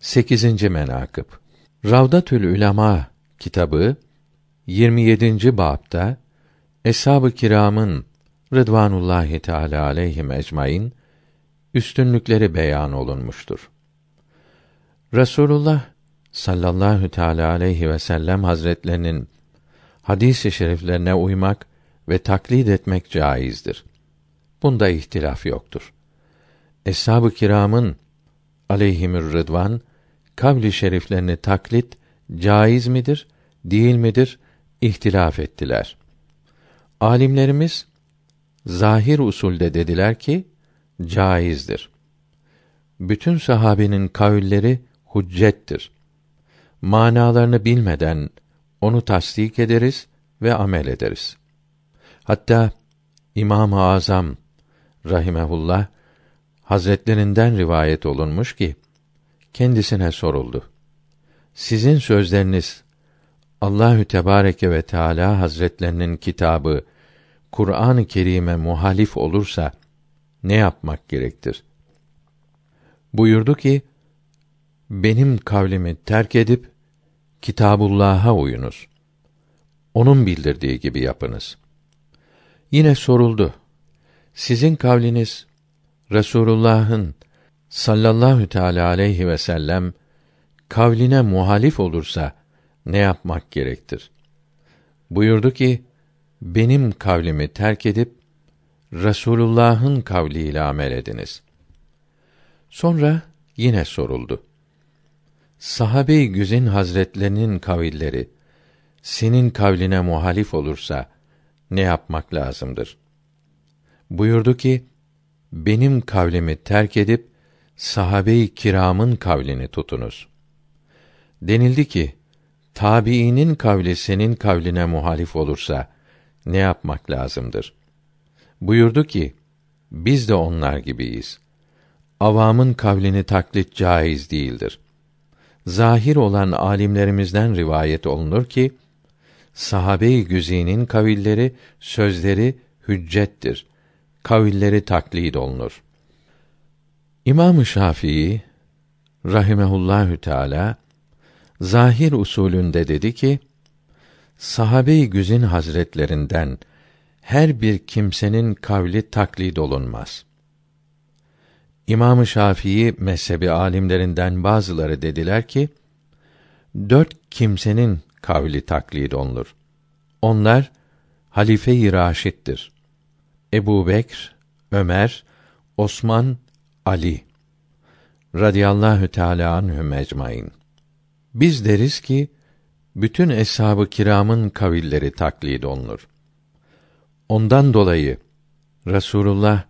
8. menakıb Ravdatül Ülema kitabı 27. bapta Eshab-ı Kiram'ın Rıdvanullahi Teala aleyhim ecmaîn üstünlükleri beyan olunmuştur. Resulullah sallallahu teala aleyhi ve sellem hazretlerinin hadis-i şeriflerine uymak ve taklit etmek caizdir. Bunda ihtilaf yoktur. Eshab-ı kiramın aleyhimür rıdvan kavli şeriflerini taklit caiz midir, değil midir ihtilaf ettiler. Alimlerimiz zahir usulde dediler ki caizdir. Bütün sahabenin kavülleri hüccettir. Manalarını bilmeden onu tasdik ederiz ve amel ederiz. Hatta İmam-ı Azam rahimehullah Hazretlerinden rivayet olunmuş ki kendisine soruldu. Sizin sözleriniz Allahü Tebareke ve Teala Hazretlerinin kitabı Kur'an-ı Kerim'e muhalif olursa ne yapmak gerektir? Buyurdu ki: Benim kavlimi terk edip Kitabullah'a uyunuz. Onun bildirdiği gibi yapınız. Yine soruldu. Sizin kavliniz Resulullah'ın sallallahu teala aleyhi ve sellem kavline muhalif olursa ne yapmak gerektir? Buyurdu ki: Benim kavlimi terk edip Resulullah'ın kavliyle amel ediniz. Sonra yine soruldu. Sahabe-i Güzin Hazretlerinin kavilleri senin kavline muhalif olursa ne yapmak lazımdır? Buyurdu ki: Benim kavlimi terk edip sahabe-i kiramın kavlini tutunuz. Denildi ki: Tabiinin kavli senin kavline muhalif olursa ne yapmak lazımdır? Buyurdu ki: Biz de onlar gibiyiz. Avamın kavlini taklit caiz değildir. Zahir olan alimlerimizden rivayet olunur ki sahabe-i güzinin kavilleri, sözleri hüccettir. Kavilleri taklid olunur. İmam-ı Şafii rahimehullahü teala zahir usulünde dedi ki sahabe-i güzin hazretlerinden her bir kimsenin kavli taklid olunmaz. İmam-ı Şafii mezhebi alimlerinden bazıları dediler ki dört kimsenin kavli taklid olunur. Onlar halife-i Raşid'dir. Ebu Bekr, Ömer, Osman, Ali radıyallahu teâlâ anhüm ecmaîn. Biz deriz ki bütün eshab-ı kiramın kavilleri taklid olunur. Ondan dolayı Rasulullah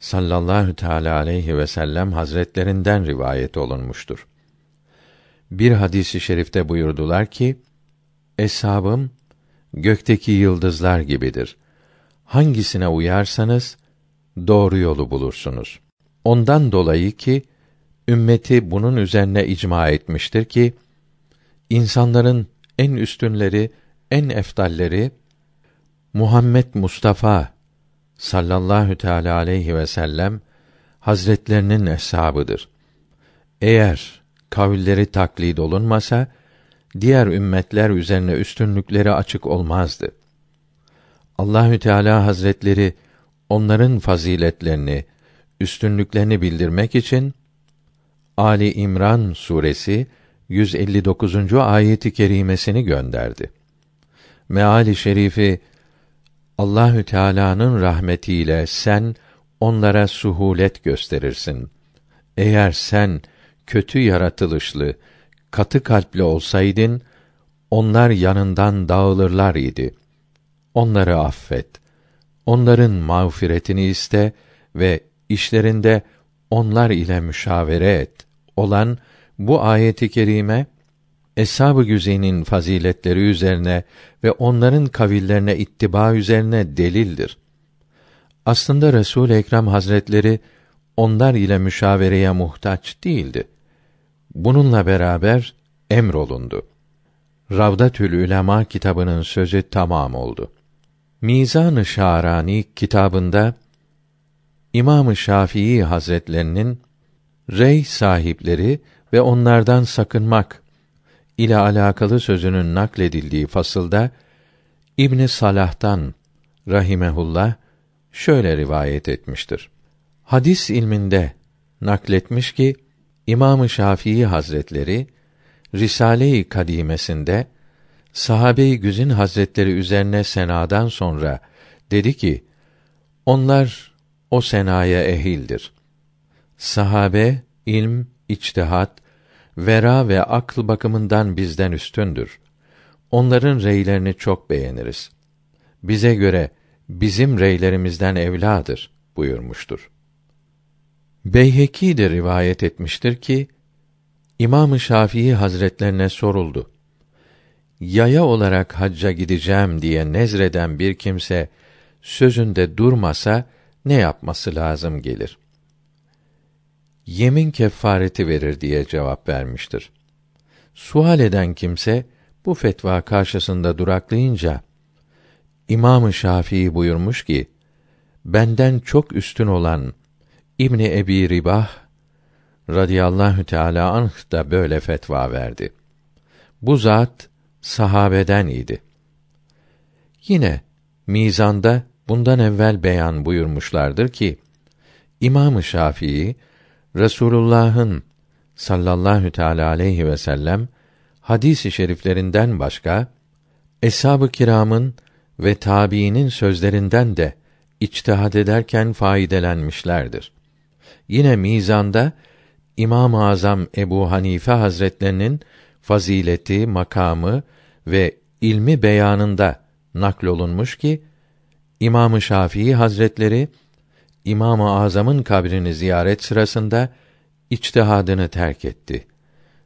sallallahu teala aleyhi ve sellem hazretlerinden rivayet olunmuştur. Bir hadisi şerifte buyurdular ki: Eshabım gökteki yıldızlar gibidir. Hangisine uyarsanız doğru yolu bulursunuz. Ondan dolayı ki ümmeti bunun üzerine icma etmiştir ki insanların en üstünleri, en eftalleri Muhammed Mustafa sallallahu teala aleyhi ve sellem hazretlerinin eshabıdır. Eğer kavülleri taklid olunmasa diğer ümmetler üzerine üstünlükleri açık olmazdı. Allahü Teala Hazretleri onların faziletlerini, üstünlüklerini bildirmek için Ali İmran suresi 159. ayeti kerimesini gönderdi. Meali şerifi Allahü Teala'nın rahmetiyle sen onlara suhulet gösterirsin. Eğer sen kötü yaratılışlı, katı kalpli olsaydın, onlar yanından dağılırlar idi. Onları affet. Onların mağfiretini iste ve işlerinde onlar ile müşavere et. Olan bu ayeti kerime Eshab-ı Güzey'nin faziletleri üzerine ve onların kavillerine ittiba üzerine delildir. Aslında Resul Ekrem Hazretleri onlar ile müşavereye muhtaç değildi. Bununla beraber emrolundu. Ravdatül Ülema kitabının sözü tamam oldu. Mizan-ı Şarani kitabında İmam-ı Şafii Hazretlerinin rey sahipleri ve onlardan sakınmak ile alakalı sözünün nakledildiği fasılda İbn Salah'tan rahimehullah şöyle rivayet etmiştir. Hadis ilminde nakletmiş ki İmam-ı Şafii Hazretleri Risale-i Kadimesinde sahabe-i güzin hazretleri üzerine senadan sonra dedi ki onlar o senaya ehildir. Sahabe ilm, içtihat, vera ve akıl bakımından bizden üstündür. Onların reylerini çok beğeniriz. Bize göre bizim reylerimizden evladır buyurmuştur. Beyheki de rivayet etmiştir ki İmam-ı Şafii Hazretlerine soruldu. Yaya olarak hacca gideceğim diye nezreden bir kimse sözünde durmasa ne yapması lazım gelir? Yemin kefareti verir diye cevap vermiştir. Sual eden kimse bu fetva karşısında duraklayınca İmam-ı Şafii buyurmuş ki: Benden çok üstün olan İbni Ebi Ribah radıyallahu teala anh da böyle fetva verdi. Bu zat sahabeden idi. Yine mizanda bundan evvel beyan buyurmuşlardır ki İmam-ı Şafii Resulullah'ın sallallahu teala aleyhi ve sellem hadis-i şeriflerinden başka eshab-ı kiramın ve tabiinin sözlerinden de içtihad ederken faydelenmişlerdir. Yine mizanda İmam-ı Azam Ebu Hanife Hazretlerinin fazileti, makamı ve ilmi beyanında naklolunmuş ki İmam-ı Şafii Hazretleri İmam-ı Azam'ın kabrini ziyaret sırasında içtihadını terk etti.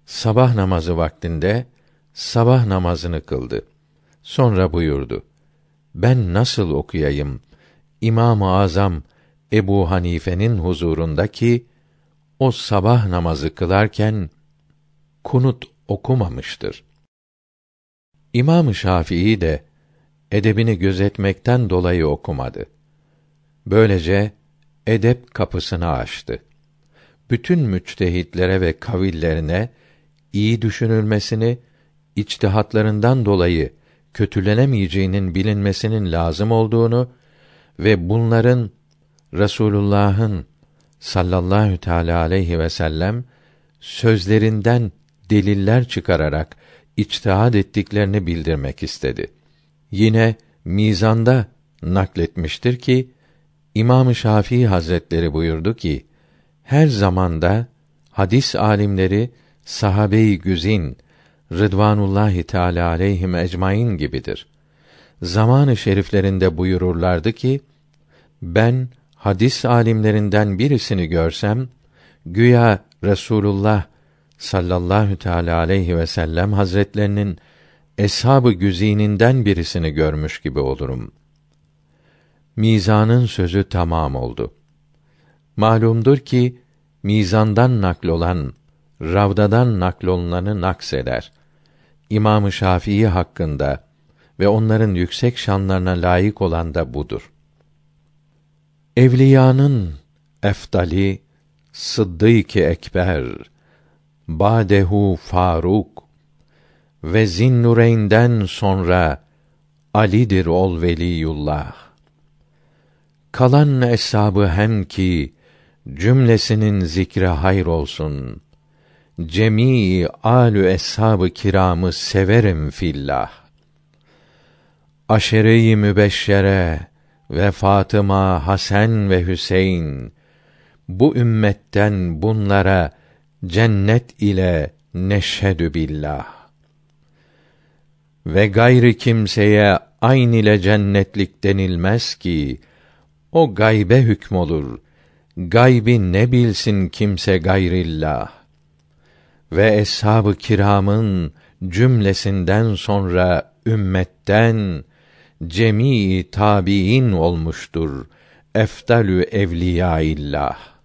Sabah namazı vaktinde sabah namazını kıldı. Sonra buyurdu: Ben nasıl okuyayım İmam-ı Azam Ebu Hanife'nin huzurundaki o sabah namazı kılarken kunut okumamıştır. İmam-ı Şafii de edebini gözetmekten dolayı okumadı. Böylece edep kapısını açtı. Bütün müçtehitlere ve kavillerine iyi düşünülmesini, içtihatlarından dolayı kötülenemeyeceğinin bilinmesinin lazım olduğunu ve bunların Resulullah'ın sallallahu teala aleyhi ve sellem sözlerinden deliller çıkararak içtihad ettiklerini bildirmek istedi. Yine mizanda nakletmiştir ki İmam-ı Şafii Hazretleri buyurdu ki her zamanda hadis alimleri sahabe-i güzin Rıdvanullahi Teala aleyhim ecmaîn gibidir. Zamanı şeriflerinde buyururlardı ki ben hadis alimlerinden birisini görsem güya Resulullah sallallahu teala aleyhi ve sellem hazretlerinin eshab-ı güzininden birisini görmüş gibi olurum. Mizanın sözü tamam oldu. Malumdur ki mizandan naklolan, ravdadan naklolunanı nakseder. İmam-ı Şafii hakkında ve onların yüksek şanlarına layık olan da budur. Evliyanın eftali Sıddık-ı Ekber, Badehu Faruk ve Zinnureyn'den sonra Ali'dir ol veliyullah. Kalan eshabı hem ki cümlesinin zikre hayır olsun. Cemii alü eshab-ı kiramı severim fillah. Aşere-i mübeşşere ve Fatıma, Hasan ve Hüseyin bu ümmetten bunlara cennet ile neşhedü billah. Ve gayri kimseye ayn ile cennetlik denilmez ki o gaybe hükmolur. Gaybi ne bilsin kimse gayrillah. Ve eshab-ı kiramın cümlesinden sonra ümmetten cemii tabiin olmuştur efdalü evliyaillah.